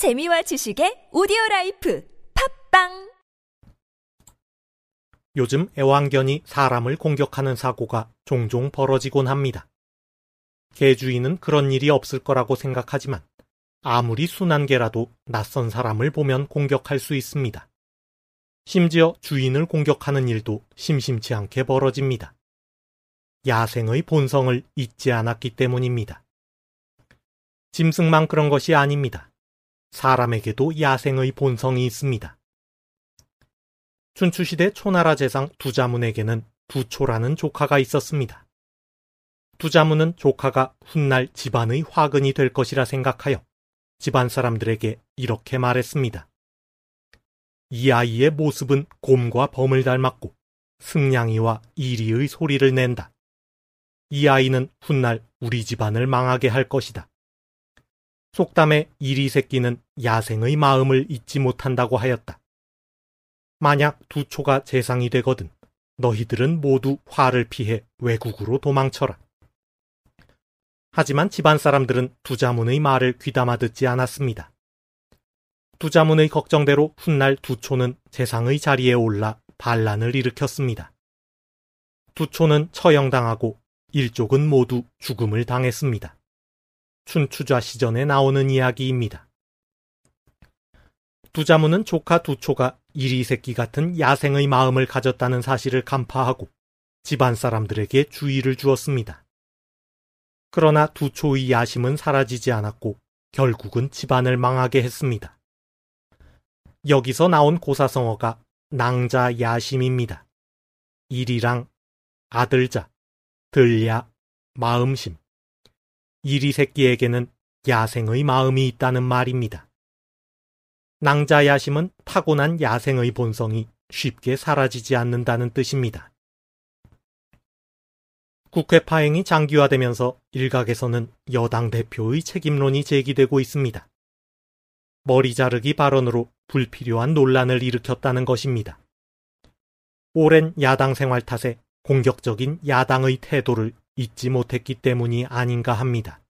재미와 지식의 오디오 라이프 팟빵 요즘 애완견이 사람을 공격하는 사고가 종종 벌어지곤 합니다. 개주인은 그런 일이 없을 거라고 생각하지만 아무리 순한 개라도 낯선 사람을 보면 공격할 수 있습니다. 심지어 주인을 공격하는 일도 심심치 않게 벌어집니다. 야생의 본성을 잊지 않았기 때문입니다. 짐승만 그런 것이 아닙니다. 사람에게도 야생의 본성이 있습니다. 춘추시대 초나라 재상 두자문에게는 두초라는 조카가 있었습니다. 두자문은 조카가 훗날 집안의 화근이 될 것이라 생각하여 집안 사람들에게 이렇게 말했습니다. 이 아이의 모습은 곰과 범을 닮았고 승냥이와 이리의 소리를 낸다. 이 아이는 훗날 우리 집안을 망하게 할 것이다. 속담에 이리 새끼는 야생의 마음을 잊지 못한다고 하였다. 만약 두 초가 재상이 되거든 너희들은 모두 화를 피해 외국으로 도망쳐라. 하지만 집안 사람들은 두자문의 말을 귀담아 듣지 않았습니다. 두자문의 걱정대로 훗날 두초는 재상의 자리에 올라 반란을 일으켰습니다. 두초는 처형당하고 일족은 모두 죽음을 당했습니다. 춘추좌 시전에 나오는 이야기입니다. 두자문은 조카 두초가 이리 새끼 같은 야생의 마음을 가졌다는 사실을 간파하고 집안 사람들에게 주의를 주었습니다. 그러나 두초의 야심은 사라지지 않았고 결국은 집안을 망하게 했습니다. 여기서 나온 고사성어가 낭자 야심입니다. 일이랑 아들자, 들야, 마음심. 이리 새끼에게는 야생의 마음이 있다는 말입니다. 낭자 야심은 타고난 야생의 본성이 쉽게 사라지지 않는다는 뜻입니다. 국회 파행이 장기화되면서 일각에서는 여당 대표의 책임론이 제기되고 있습니다. 머리 자르기 발언으로 불필요한 논란을 일으켰다는 것입니다. 오랜 야당 생활 탓에 공격적인 야당의 태도를 잊지 못했기 때문이 아닌가 합니다.